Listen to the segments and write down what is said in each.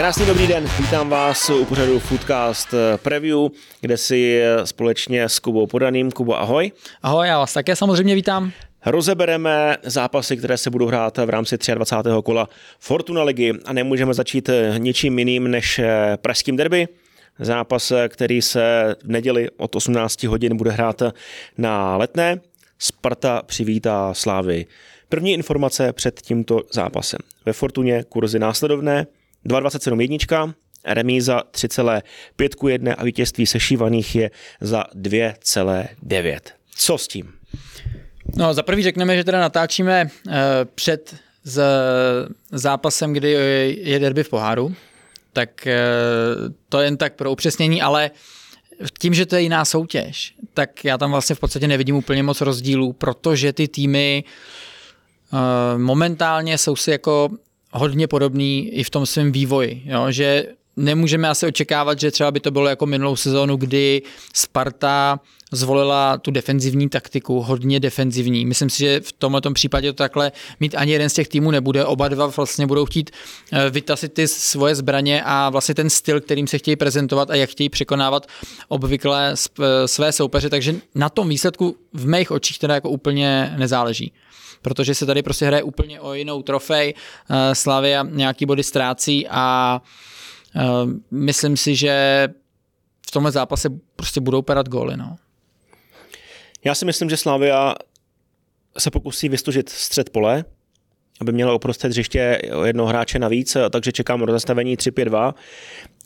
Krásný dobrý den, vítám vás u pořadu Foodcast Preview, kde si společně s Kubou Podaným. Kubo, ahoj. Ahoj, já vás také samozřejmě vítám. Rozebereme zápasy, které se budou hrát v rámci 23. kola Fortuna ligy a nemůžeme začít ničím jiným než pražským derby. Zápas, který se v neděli od 18 hodin bude hrát na letné. Sparta přivítá Slávy. První informace před tímto zápasem. Ve Fortuně kurzy následovné 2,27 jednička, remíza 3,5 ku 1 a vítězství sešívaných je za 2,9. Co s tím? No, za prvý řekneme, že teda natáčíme uh, před z, zápasem, kdy je derby v poháru, tak uh, to jen tak pro upřesnění, ale tím, že to je jiná soutěž, tak já tam vlastně v podstatě nevidím úplně moc rozdílů, protože ty týmy uh, momentálně jsou si jako hodně podobný i v tom svém vývoji, jo? že nemůžeme asi očekávat, že třeba by to bylo jako minulou sezónu, kdy Sparta zvolila tu defenzivní taktiku, hodně defenzivní. Myslím si, že v tomto případě to takhle mít ani jeden z těch týmů nebude. Oba dva vlastně budou chtít eh, vytasit ty svoje zbraně a vlastně ten styl, kterým se chtějí prezentovat a jak chtějí překonávat obvykle eh, své soupeře. Takže na tom výsledku v mých očích teda jako úplně nezáleží protože se tady prostě hraje úplně o jinou trofej. Eh, Slavia nějaký body ztrácí a eh, myslím si, že v tomhle zápase prostě budou padat góly. No. Já si myslím, že Slavia se pokusí vystužit střed pole, aby měla uprostřed hřiště jednoho hráče navíc, takže čekám rozestavení 3-5-2.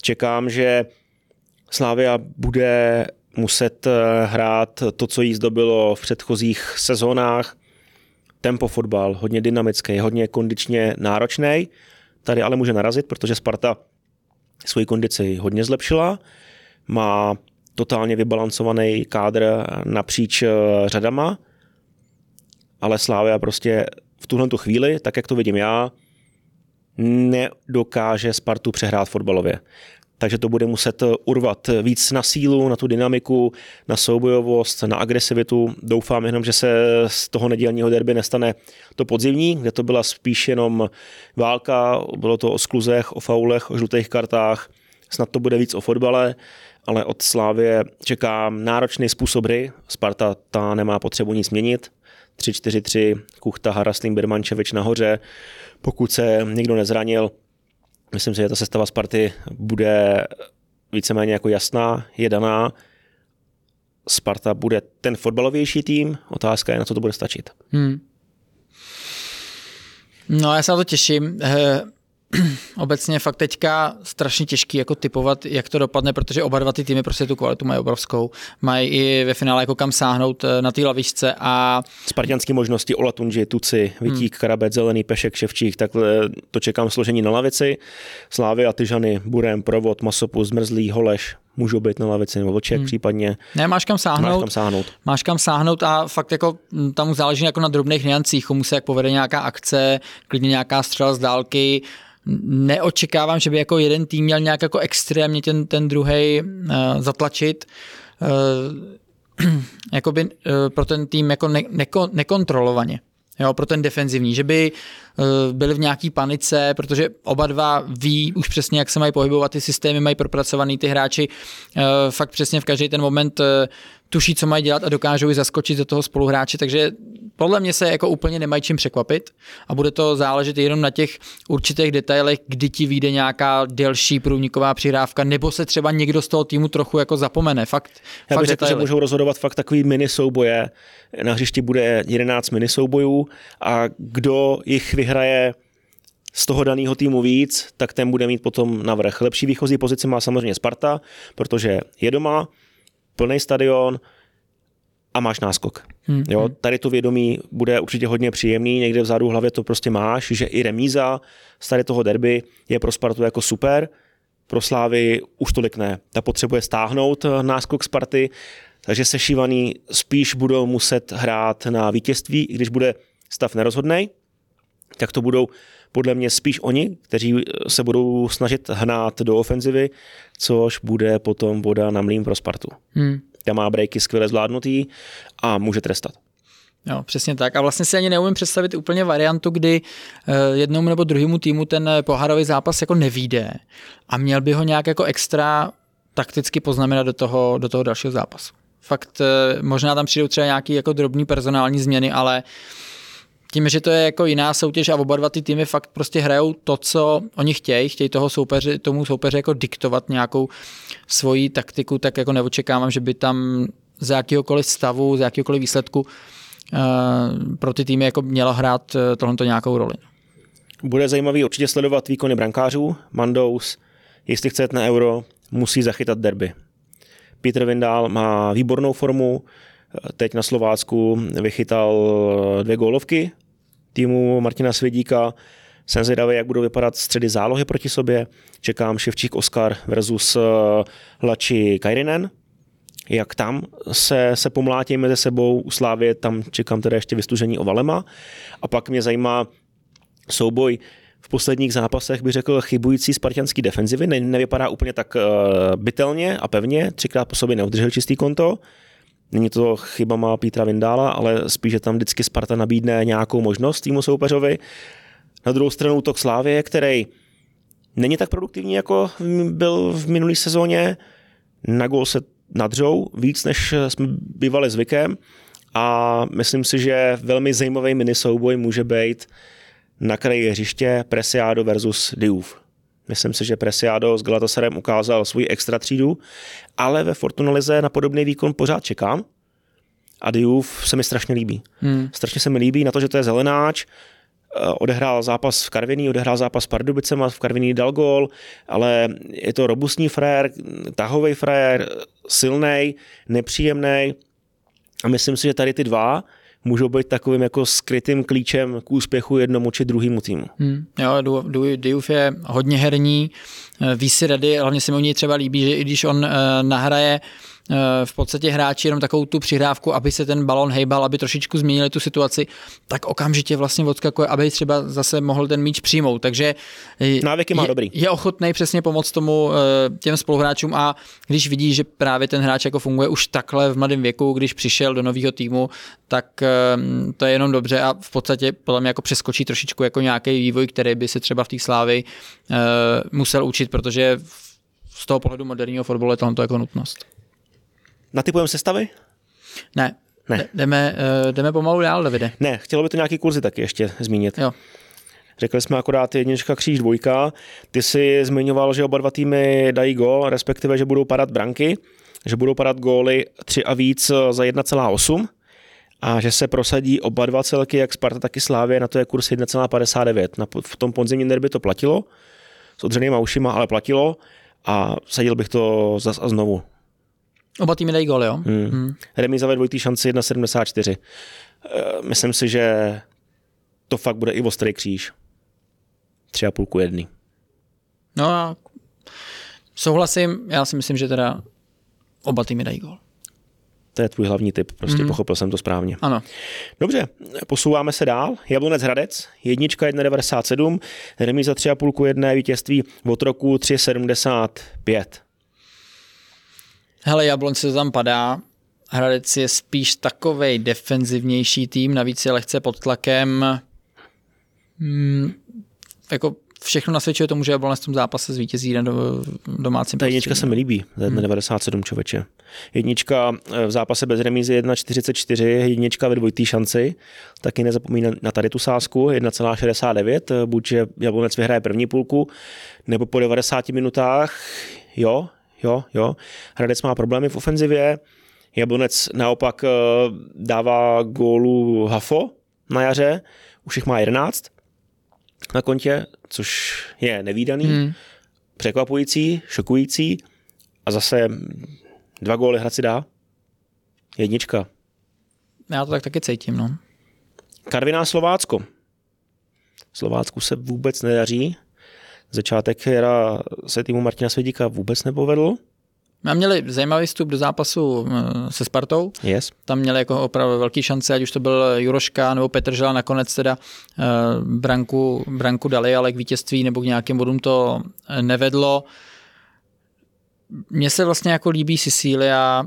Čekám, že Slávia bude muset eh, hrát to, co jí zdobilo v předchozích sezónách, tempo fotbal, hodně dynamický, hodně kondičně náročný. Tady ale může narazit, protože Sparta svoji kondici hodně zlepšila, má totálně vybalancovaný kádr napříč eh, řadama, ale Slávia prostě v tuhle chvíli, tak jak to vidím já, nedokáže Spartu přehrát fotbalově takže to bude muset eh, urvat víc na sílu, na tu dynamiku, na soubojovost, na agresivitu. Doufám jenom, že se z toho nedělního derby nestane to podzimní, kde to byla spíš jenom válka, bylo to o skluzech, o faulech, o žlutých kartách, snad to bude víc o fotbale, ale od Slávě čekám náročný způsob hry. Sparta ta nemá potřebu nic měnit. 3-4-3, Kuchta, Haraslín, Birmančevič nahoře. Pokud se někdo nezranil, Myslím si, že ta sestava Sparty bude víceméně jako jasná, je daná. Sparta bude ten fotbalovější tým, otázka je, na co to bude stačit. Hmm. No já se na to těším. Eh, obecně fakt teďka strašně těžký jako typovat, jak to dopadne, protože oba dva ty týmy prostě tu kvalitu mají obrovskou. Mají i ve finále jako kam sáhnout eh, na té lavičce a... Spartianské možnosti Olatunži, Tuci, Vitík, hmm. Karabec, Zelený, Pešek, Ševčík, takhle to čekám složení na lavici. Slávy a Tyžany, Burem, Provod, Masopu, Zmrzlý, Holeš, můžou být na lavici nebo Vlček hmm. případně. Ne, máš kam sáhnout. Máš kam sáhnout. Máš kam sáhnout a fakt jako tam záleží jako na drobných niancích, komu se jak povede nějaká akce, klidně nějaká střela z dálky, neočekávám, že by jako jeden tým měl nějak jako extrémně ten, ten druhý uh, zatlačit. Uh, jakoby uh, pro ten tým jako ne, neko, nekontrolovaně. Jo, pro ten defenzivní, že by byli v nějaký panice, protože oba dva ví už přesně, jak se mají pohybovat, ty systémy mají propracovaný, ty hráči uh, fakt přesně v každý ten moment uh, tuší, co mají dělat a dokážou i zaskočit do toho spoluhráče, takže podle mě se jako úplně nemají čím překvapit a bude to záležet jenom na těch určitých detailech, kdy ti vyjde nějaká delší průniková přihrávka, nebo se třeba někdo z toho týmu trochu jako zapomene. Fakt, Já bych řekl, že můžou rozhodovat fakt takový mini souboje. Na hřišti bude 11 mini soubojů a kdo jich vyhraje z toho daného týmu víc, tak ten bude mít potom navrh. Lepší výchozí pozici má samozřejmě Sparta, protože je doma, plný stadion a máš náskok. Hmm. Jo, tady to vědomí bude určitě hodně příjemný, někde vzadu v hlavě to prostě máš, že i remíza z tady toho derby je pro Spartu jako super, pro Slávy už tolik ne. Ta potřebuje stáhnout náskok Sparty, takže sešívaný spíš budou muset hrát na vítězství, i když bude stav nerozhodnej, tak to budou podle mě spíš oni, kteří se budou snažit hnát do ofenzivy, což bude potom voda na mlín pro Spartu. Hmm. Ta má breaky skvěle zvládnutý a může trestat. Jo, přesně tak. A vlastně si ani neumím představit úplně variantu, kdy uh, jednomu nebo druhému týmu ten pohárový zápas jako nevíde a měl by ho nějak jako extra takticky poznamenat do toho, do toho dalšího zápasu. Fakt uh, možná tam přijdou třeba nějaký jako drobný personální změny, ale tím, že to je jako jiná soutěž a oba dva ty týmy fakt prostě hrajou to, co oni chtějí, chtějí toho soupeři, tomu soupeři jako diktovat nějakou svoji taktiku, tak jako neočekávám, že by tam za jakýhokoliv stavu, za jakýhokoliv výsledku Eh, pro ty týmy jako mělo hrát eh, tohle nějakou roli. Bude zajímavý určitě sledovat výkony brankářů. Mandous, jestli chce na euro, musí zachytat derby. Petr Vindál má výbornou formu, teď na Slovácku vychytal dvě gólovky týmu Martina Svědíka. Jsem zvědavý, jak budou vypadat středy zálohy proti sobě. Čekám Ševčík Oskar versus eh, Lači Kairinen jak tam se, se pomlátí mezi sebou u Slávě, tam čekám teda ještě vystužení o Valema. A pak mě zajímá souboj v posledních zápasech, bych řekl, chybující spartianský defenzivy. Ne, nevypadá úplně tak uh, bytelně a pevně, třikrát po sobě neudržel čistý konto. Není to chyba má Pítra Vindála, ale spíš, že tam vždycky Sparta nabídne nějakou možnost týmu soupeřovi. Na druhou stranu útok Slávě, který není tak produktivní, jako byl v minulé sezóně. Na gol se nadřou víc, než jsme bývali zvykem a myslím si, že velmi zajímavý minisouboj může být na kraji hřiště Presiado versus Diouf. Myslím si, že Presiado s Galatasarem ukázal svůj extra třídu, ale ve Fortuna Lize na podobný výkon pořád čekám a Diouf se mi strašně líbí. Hmm. Strašně se mi líbí na to, že to je zelenáč, Eh, odehrál zápas v Karviní, odehrál zápas s Pardubicema, v Karviní dal gól, ale je to robustní frajer, tahový frajer, silný, nepříjemný a myslím si, že tady ty dva můžou být takovým jako skrytým klíčem k úspěchu jednomu či druhému týmu. Hmm. Jo, Diouf je hodně herní, eh, ví si rady, hlavně se mi u něj třeba líbí, že i když on uh, nahraje Eh, v podstatě hráči jenom takovou tu přihrávku, aby se ten balon hejbal, aby trošičku změnili tu situaci, tak okamžitě vlastně odskakuje, aby třeba zase mohl ten míč přijmout. Takže Návyky má je, dobrý. je ochotný přesně pomoct tomu eh, těm spoluhráčům a když vidí, že právě ten hráč jako funguje už takhle v mladém věku, když přišel do nového týmu, tak eh, to je jenom dobře a v podstatě podle mě jako přeskočí trošičku jako nějaký vývoj, který by se třeba v té slávy musel učit, protože z toho pohledu moderního fotbalu je tohle jako nutnost. Natypujeme sestavy? Ne. Ne. Jdeme, uh, jdeme pomalu dál, Davide. Ne, chtělo by to nějaký kurzy taky ještě zmínit. Jo. Řekli jsme akorát jednička, kříž, dvojka. Ty jsi zmiňoval, že oba dva týmy dají gol, respektive, že budou padat branky, že budou padat góly 3 a víc za 1,8 a že se prosadí oba dva celky, jak Sparta, tak i Slávě, na to je kurz 1,59. Na, v tom podzimním derby to platilo, s odřenýma ušima, ale platilo a sadil bych to zas a znovu. Oba týmy dají gol, jo? Hmm. Hmm. Remíza ve dvojitý šanci 1,74. Eh, myslím si, že to fakt bude i ostrý kříž. Tři a půlku jedný. No a souhlasím, já si myslím, že teda oba týmy dají gol. To je tvůj hlavní tip, prostě mm. pochopil jsem to správně. Ano. Dobře, posouváme se dál. Jablonec Hradec, jednička 1,97, remíza 3,5 jedné, vítězství od roku 3,75. Hele, Jablonec se tam padá, Hradec je spíš takovej defenzivnější tým, navíc je lehce pod tlakem. Hmm, jako všechno nasvědčuje tomu, že Jablonec v tom zápase zvítězí na domácím Ta jednička se mi líbí, za 1,97 hmm. člověče. Jednička eh, v zápase bez remízy 1,44, jednička ve dvojitý šanci, taky nezapomíná na tady tu sázku, 1,69, eh, buď že Jablonec vyhraje první půlku, nebo po 90 minutách, jo, jo, jo. Hradec má problémy v ofenzivě, Jablonec naopak eh, dává gólu Hafo na jaře, už jich má 11 na kontě, což je nevýdaný, hmm. překvapující, šokující a zase dva góly Hradci dá. Jednička. Já to tak taky cítím, no. Karviná Slovácko. Slovácku se vůbec nedaří. Začátek hra se týmu Martina Svědíka vůbec nepovedl. My měli zajímavý vstup do zápasu eh, se Spartou. Yes. Tam měli jako opravdu velký šance, ať už to byl Juroška nebo Petr Žela, nakonec teda uh, branku, branku dali, ale k vítězství nebo k nějakým bodům to eh, nevedlo. Mně se vlastně jako líbí Sicília,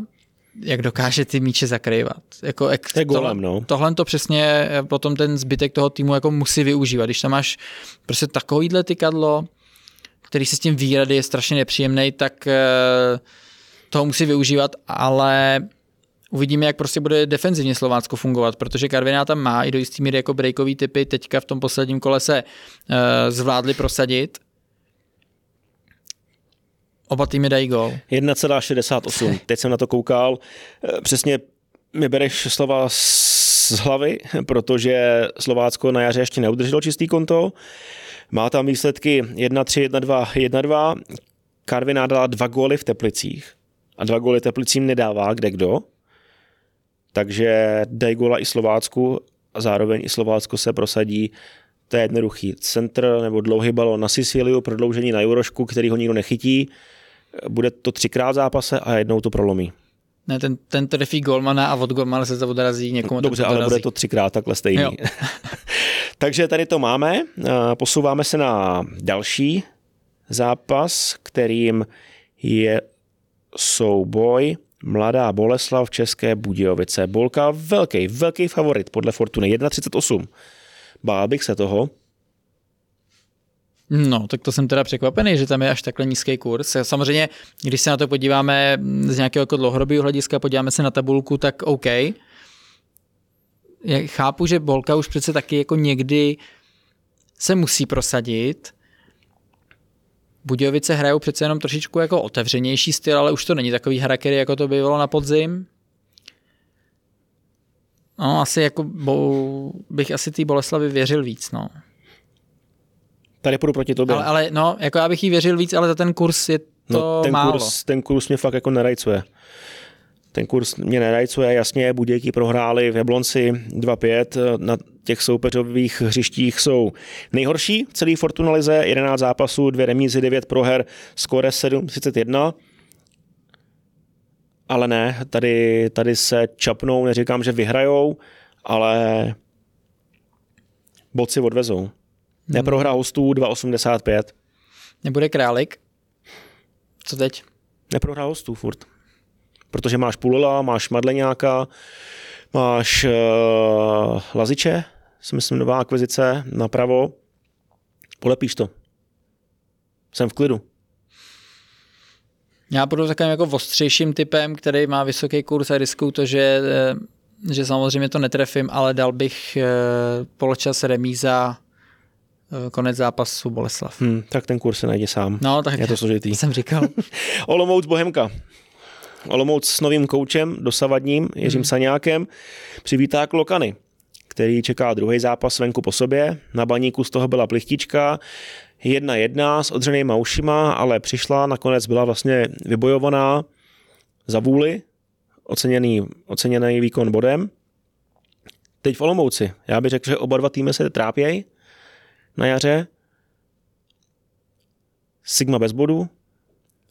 jak dokáže ty míče zakrývat. Jako, jak To je golem, no. Tohle to přesně eh, potom ten zbytek toho týmu jako musí využívat. Když tam máš prostě takovýhle tykadlo, který se s tím výrady je strašně nepříjemný, tak eh, toho musí využívat, ale uvidíme, jak prostě bude defenzivně Slovácko fungovat, protože Karviná tam má i do jistý míry jako breakový typy, teďka v tom posledním kole se uh, zvládli prosadit. Oba týmy dají gol. 1,68. Teď jsem na to koukal. Eh, Přesně mi bereš slova z hlavy, protože Slovácko na jaře ještě neudrželo čistý konto. Má tam výsledky 1-3, 1-2, 1-2. Karviná dala dva góly v Teplicích a dva góly Teplicím nedává kde kdo. Takže dají góla i Slovácku a zároveň i Slovácko se prosadí to je jednoduchý. Centr nebo dlouhý balon na Sicíliu, prodloužení na Jurošku, který ho nikdo nechytí. Bude to třikrát v zápase a jednou to prolomí. Ne, ten, ten trefí golmana a od golmana se to odrazí někomu. Dobře, to ale bude to třikrát takhle stejný. Takže tady to máme. A Posouváme se na další zápas, kterým je souboj Mladá Boleslav České Budějovice. Bolka velký, velký favorit podle Fortuny, 1,38. Bál bych se toho. No, tak to jsem teda překvapený, že tam je až takhle nízký kurz. Samozřejmě, když se na to podíváme z nějakého jako dlouhodobého hlediska, podíváme se na tabulku, tak OK. Já chápu, že Bolka už přece taky jako někdy se musí prosadit. Budějovice hrajou přece jenom trošičku jako otevřenější styl, ale už to není takový harakery, jako to bývalo na podzim. No, asi jako bo, bych asi té Boleslavy věřil víc, no. Tady půjdu proti tobě. Ale, ale no, jako já bych jí věřil víc, ale za ten kurz je to no, ten, málo. kurz, ten kurz mě fakt jako nerajcuje. Ten kurz mě nerajcuje, jasně, Budějky prohráli v Jablonci 2-5, na těch soupeřových hřištích jsou nejhorší v celý Fortunalize, 11 zápasů, dvě remízy, 9 proher, skore 7-31. Ale ne, tady, tady se čapnou, neříkám, že vyhrajou, ale boci odvezou. Neprohra hostů 2,85. Nebude králik? Co teď? Neprohrá hostů furt. Protože máš Pulola, máš Madleňáka, máš uh, Laziče, si myslím nová akvizice, napravo. Polepíš to. Jsem v klidu. Já budu takovým jako ostřejším typem, který má vysoký kurz a riskuju to, že, eh, že samozřejmě to netrefím, ale dal bych eh, poločas remíza konec zápasu Boleslav. Hm, tak ten kurz se najde sám. No, tak Je to složitý. jsem říkal. Olomouc Bohemka. Olomouc s novým koučem, dosavadním, Jiřím hmm. Saňákem, přivítá Klokany, který čeká druhý zápas venku po sobě. Na baníku z toho byla plichtička, jedna jedna s odřenýma ušima, ale přišla, nakonec byla vlastně vybojovaná za vůli, oceněný, oceněný výkon bodem. Teď v Olomouci. Já bych řekl, že oba dva týmy se trápějí na jaře. Sigma bez bodu,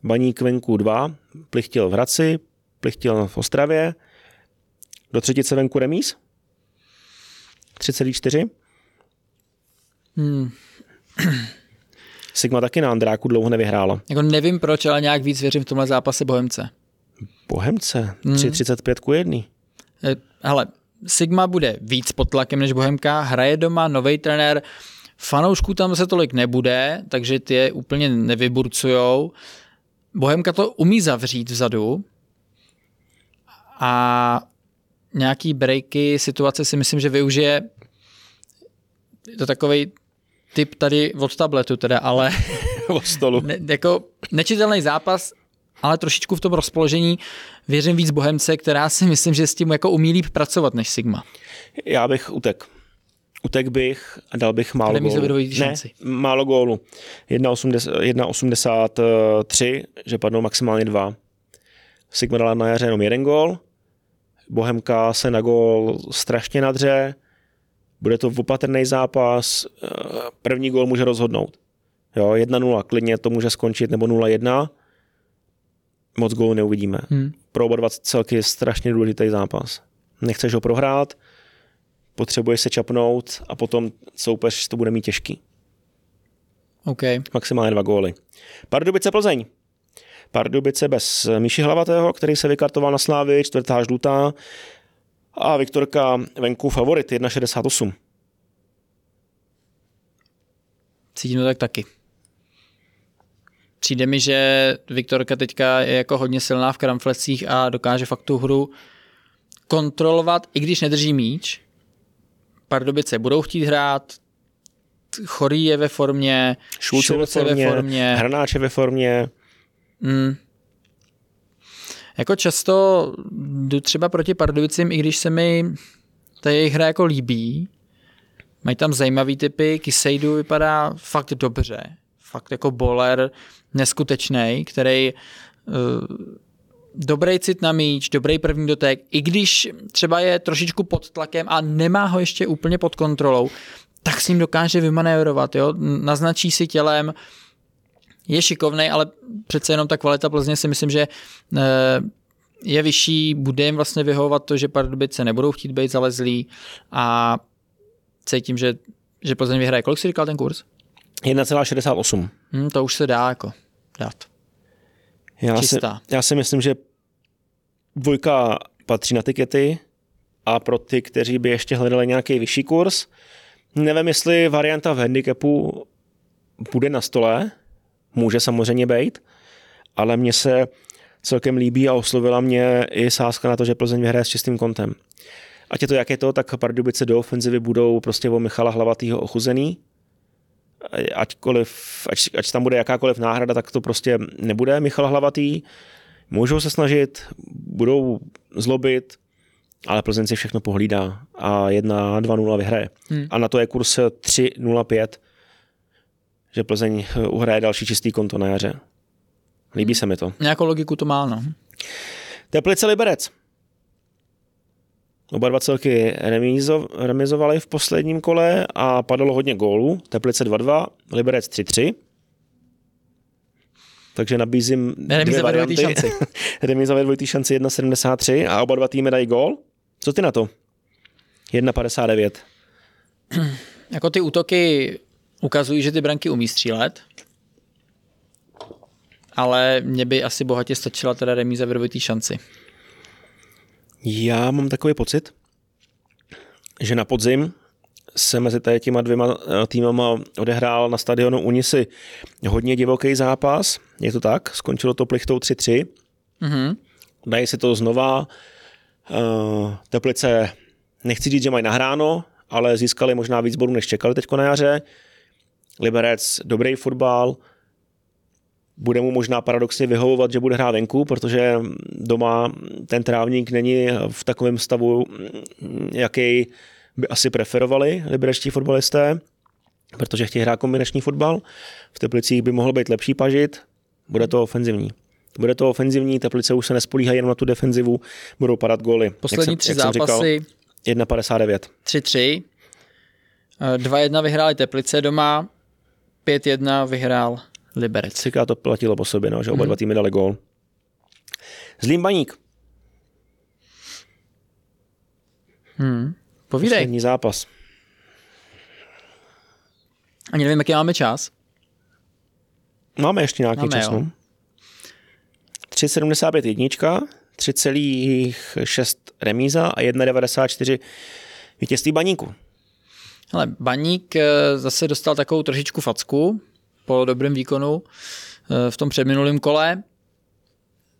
Baník venku 2, Plichtil v Hradci, Plichtil v Ostravě, do třetice venku remíz, 3,4. Hmm. Sigma taky na Andráku dlouho nevyhrála. Jako nevím proč, ale nějak víc věřím v tomhle zápase Bohemce. Bohemce, 3,35 ku 1. Eh, Hele, Sigma bude víc pod tlakem než Bohemka, hraje doma, nový trenér, fanoušků tam se tolik nebude, takže ty je úplně nevyburcujou. Bohemka to umí zavřít vzadu a nějaký breaky, situace si myslím, že využije je to takový typ tady od tabletu teda, ale o stolu. ne, jako nečitelný zápas, ale trošičku v tom rozpoložení věřím víc Bohemce, která si myslím, že s tím jako umí líp pracovat než Sigma. Já bych utek. Utek bych a dal bych málo gólu. víc Ne, málo gólu. 1,80 1,83, že padnou maximálně dva. Sigma dala na jaře jenom jeden gól. Bohemka se na gól strašně nadře. Bude to opatrný zápas. První gól může rozhodnout. Jo, 1-0, klidně to může skončit, nebo 0-1. Moc gólů neuvidíme. Hmm. Pro oba dva celky je strašně důležitý zápas. Nechceš ho prohrát, potřebuješ se čapnout a potom soupeř to bude mít těžký. OK. Maximálně dva góly. Pardubice Plzeň. Pardubice bez Míši Hlavatého, který se vykartoval na Slávy, čtvrtá žlutá. A Viktorka venku favorit, 1,68. Cítím to tak taky. Přijde mi, že Viktorka teďka je jako hodně silná v kramflecích a dokáže fakt tu hru kontrolovat, i když nedrží míč. Pardubice budou chtít hrát, Chorý je ve formě, Šulce ve formě, ve formě. Hranáč je ve formě. Mm. Jako často jdu třeba proti Pardubicím, i když se mi ta jejich hra jako líbí. Mají tam zajímavý typy, Kisejdu vypadá fakt dobře. Fakt jako boler neskutečný, který uh, dobrý cit na míč, dobrý první dotek, i když třeba je trošičku pod tlakem a nemá ho ještě úplně pod kontrolou, tak s ním dokáže vymanévrovat, jo? naznačí si tělem, je šikovný, ale přece jenom ta kvalita Plzně si myslím, že eh, je vyšší, bude jim vlastně vyhovovat to, že Pardubice nebudou chtít být zalezlí a cítím, že, že Plzeň vyhraje. Kolik si říkal ten kurz? 1,68. Hmm, to už se dá jako dát. Já si, já si myslím, že dvojka patří na tikety a pro ty, kteří by ještě hledali nějaký vyšší kurz, nevím, jestli varianta v handicapu bude na stole, může samozřejmě být, ale mně se celkem líbí a oslovila mě i sázka na to, že Plzeň vyhraje s čistým kontem. Ať je to jak je to, tak Pardubice do ofenzivy budou prostě o Michala Hlavatýho ochuzený. Aťkoliv, ať, ať tam bude jakákoliv náhrada, tak to prostě nebude Michal Hlavatý. Můžou se snažit, budou zlobit, ale Plzeň si všechno pohlídá a 1-2-0 vyhraje. Hmm. A na to je kurz 3-0-5, že Plzeň uhraje další čistý konto na jaře. Líbí se mi to. Nějakou logiku to má, no. Teplice Liberec. Oba dva celky remízo, remizovali v posledním kole a padalo hodně gólů. Teplice 2-2, Liberec 3-3. Takže nabízím dvě varianty. Šanci. Remíza ve dvojitý šanci 1,73 a oba dva týmy dají gól. Co ty na to? 1,59. jako ty útoky ukazují, že ty branky umí střílet, ale mě by asi bohatě stačila teda remíza v dvojitý šanci. Já mám takový pocit, že na podzim se mezi těma dvěma eh, týmama odehrál na stadionu Unisy hodně divoký zápas. Je to tak? Skončilo to plichtou 3-3. Mm-hmm. Dají si to znova. Uh, teplice, nechci říct, že mají nahráno, ale získali možná víc bodů, než čekali teď na jaře. Liberec, dobrý fotbal, bude mu možná paradoxně vyhovovat, že bude hrát venku, protože doma ten trávník není v takovém stavu, jaký by asi preferovali liberečtí fotbalisté, protože chtějí hrát kombinační fotbal. V Teplicích by mohl být lepší pažit, bude to ofenzivní. Bude to ofenzivní, Teplice už se nespolíhají jenom na tu defenzivu, budou padat góly. Poslední jak tři jak zápasy. 1,59. 3-3. 2-1 vyhráli Teplice doma, 5-1 vyhrál Liberec. Třikrát to platilo po sobě, no, že oba mm. dva týmy dali gól. Zlým baník. Hmm. Povídej. Poslední zápas. Ani nevím, jaký máme čas. Máme ještě nějaký máme, čas, no. 3,75 jednička, 3,6 remíza a 1,94 vítězství baníku. Ale baník eh, zase dostal takovou trošičku facku po dobrém výkonu eh, v tom předminulém kole.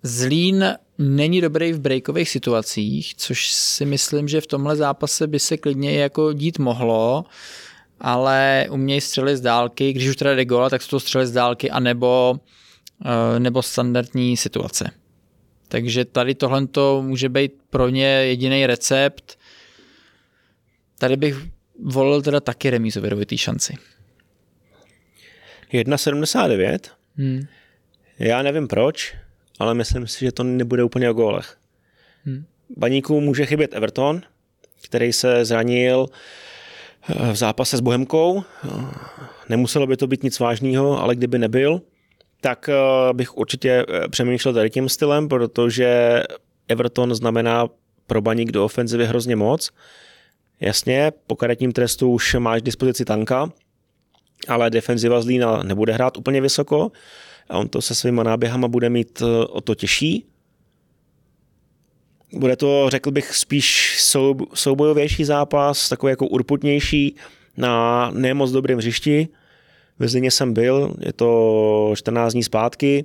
Zlín není dobrý v breakových situacích, což si myslím, že v tomhle zápase by se klidně jako dít mohlo, ale umějí střelit z dálky, když už teda jde gola, tak jsou to střely z dálky, anebo, eh, nebo standardní situace. Takže tady tohle to může být pro ně jediný recept. Tady bych volil teda taky remízu věrovitý šanci. 1,79? Hmm. Já nevím proč, ale myslím si, že to nebude úplně o gólech. Hmm. Baníku může chybět Everton, který se zranil eh, v zápase s Bohemkou. Nemuselo by to být nic vážného, ale kdyby nebyl, tak eh, bych určitě eh, přemýšlel tady tím stylem, protože Everton znamená pro baník do ofenzivy hrozně moc. Jasně, po karetním trestu už máš dispozici tanka, ale defenziva Zlína nebude hrát úplně vysoko a on to se svýma náběhama bude mít eh, o to těžší. Bude to, řekl bych, spíš soubojovější zápas, takový jako urputnější na nemoc dobrém hřišti. Ve Zlíně jsem byl, je to 14 dní zpátky,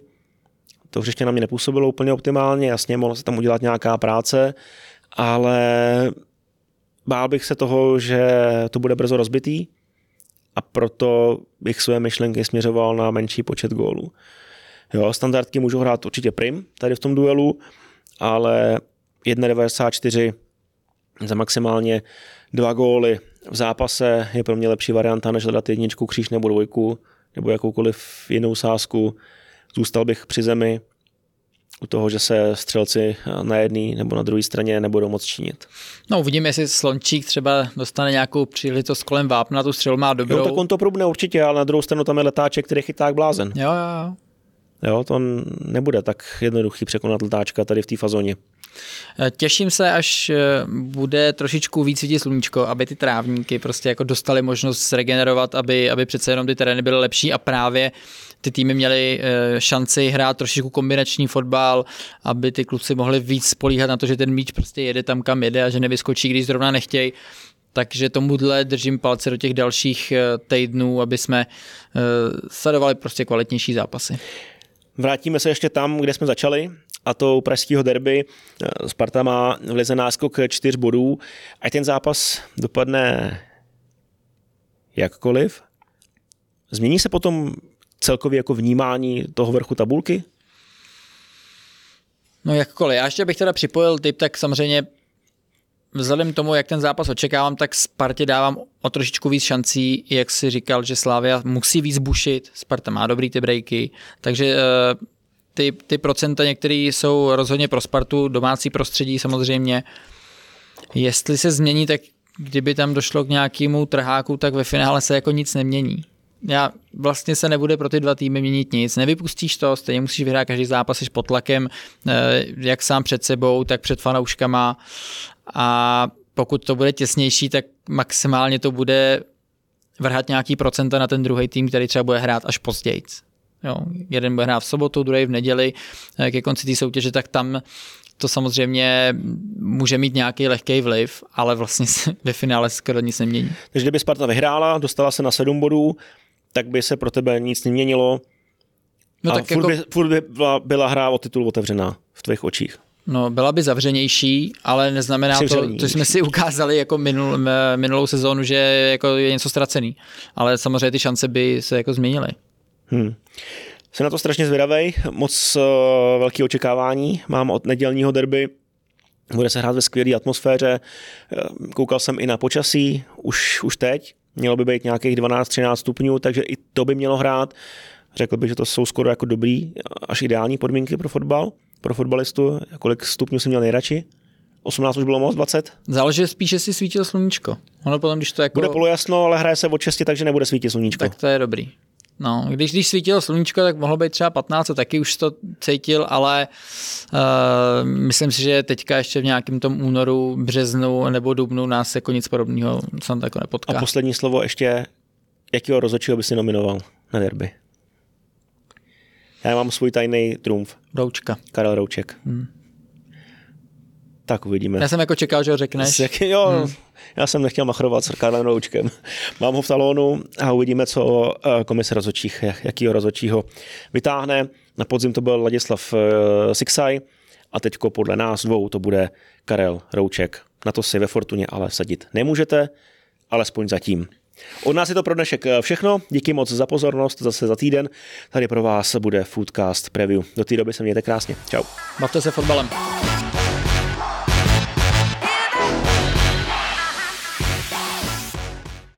to hřiště na mě nepůsobilo úplně optimálně, jasně, mohlo se tam udělat nějaká práce, ale bál bych se toho, že to bude brzo rozbitý a proto bych své myšlenky směřoval na menší počet gólů. Jo, standardky můžu hrát určitě prim tady v tom duelu, ale 1,94 za maximálně dva góly v zápase je pro mě lepší varianta, než hledat jedničku, kříž nebo dvojku, nebo jakoukoliv jinou sázku. Zůstal bych při zemi u toho, že se střelci na jedné nebo na druhé straně nebudou moc činit. No uvidíme, jestli Slončík třeba dostane nějakou příležitost kolem vápna, tu střelu má dobrou. Jo, tak on to probne určitě, ale na druhou stranu tam je letáček, který chytá jak blázen. Jo, jo, jo. Jo, to nebude tak jednoduchý překonat letáčka tady v té fazóně. Eh, těším se, až eh, bude trošičku víc vidět sluníčko, aby ty trávníky prostě jako dostali možnost zregenerovat, aby, aby přece jenom ty terény byly lepší a právě ty týmy měly eh, šanci hrát trošičku kombinační fotbal, aby ty kluci mohli víc spolíhat na to, že ten míč prostě jede tam, kam jede a že nevyskočí, když zrovna nechtějí. Takže tomuhle držím palce do těch dalších týdnů, aby jsme sledovali prostě kvalitnější zápasy. Vrátíme se ještě tam, kde jsme začali, a to pražského derby. Sparta má v lize náskok čtyř bodů. A ten zápas dopadne jakkoliv, změní se potom celkově jako vnímání toho vrchu tabulky? No jakkoliv. Já ještě bych teda připojil typ, tak samozřejmě vzhledem k tomu, jak ten zápas očekávám, tak Spartě dávám o trošičku víc šancí, jak si říkal, že Slávia musí víc bušit, Sparta má dobrý ty breaky, takže uh, ty, ty procenta některé jsou rozhodně pro Spartu, domácí prostředí samozřejmě. Jestli se změní, tak kdyby tam došlo k nějakému trháku, tak ve finále se jako nic nemění. Já vlastně se nebude pro ty dva týmy měnit nic. Nevypustíš to, stejně musíš vyhrát každý zápas, jsi pod tlakem, eh, jak sám před sebou, tak před fanouškama. A pokud to bude těsnější, tak maximálně to bude vrhat nějaký procenta na ten druhý tým, který třeba bude hrát až později. Jo, jeden bude hrát v sobotu, druhý v neděli eh, ke konci té soutěže, tak tam to samozřejmě může mít nějaký lehký vliv, ale vlastně se ve finále skoro nic nemění. Takže kdyby Sparta vyhrála, dostala se na sedm bodů, tak by se pro tebe nic neměnilo. No, a tak furt, jako... by, furt by byla, byla hra o titul otevřená v tvých očích. No, byla by zavřenější, ale neznamená Přivřený. to, to jsme si ukázali jako minul, minulou sezónu, že jako je něco ztracený. Ale samozřejmě ty šance by se jako změnily. Hmm. Jsem na to strašně zvědavý, moc uh, velký očekávání mám od nedělního derby. Bude se hrát ve skvělé atmosféře. Eh, koukal jsem i na počasí, už, už teď. Mělo by být nějakých 12-13 stupňů, takže i to by mělo hrát. Řekl bych, že to jsou skoro jako dobrý, až ideální podmínky pro fotbal, pro fotbalistu. Kolik stupňů jsem měl nejradši? 18 už bylo moc, 20? Záleží spíš, jestli svítilo sluníčko. Ono potom, když to jako... Bude polojasno, ale hraje se od 6, takže nebude svítit sluníčko. Tak to je dobrý. No, když, když svítilo sluníčko, tak mohlo být třeba 15, a taky už to cítil, ale uh, myslím si, že teďka ještě v nějakém tom únoru, březnu nebo dubnu nás jako nic podobného jsem tako nepotká. A poslední slovo ještě, jakého rozhodčího by si nominoval na derby? Já mám svůj tajný trumf. Roučka. Karel Rouček. Hmm. Tak uvidíme. Já jsem jako čekal, že ho řekneš. Jak, jo, hmm. já jsem nechtěl machrovat s Karlem Roučkem. Mám ho v talonu a uvidíme, co eh, komise rozhodčích, jakýho rozhodčího vytáhne. Na podzim to byl Ladislav uh, Sixaj a teďko podle nás dvou to bude Karel Rouček. Na to si ve Fortuně ale sadit nemůžete, alespoň zatím. Od nás je to pro dnešek eh, všechno. Díky moc za pozornost. Zase za týden. Tady pro vás bude Foodcast Preview. Do té doby se mějte krásně. Čau. Bavte se fotbalem.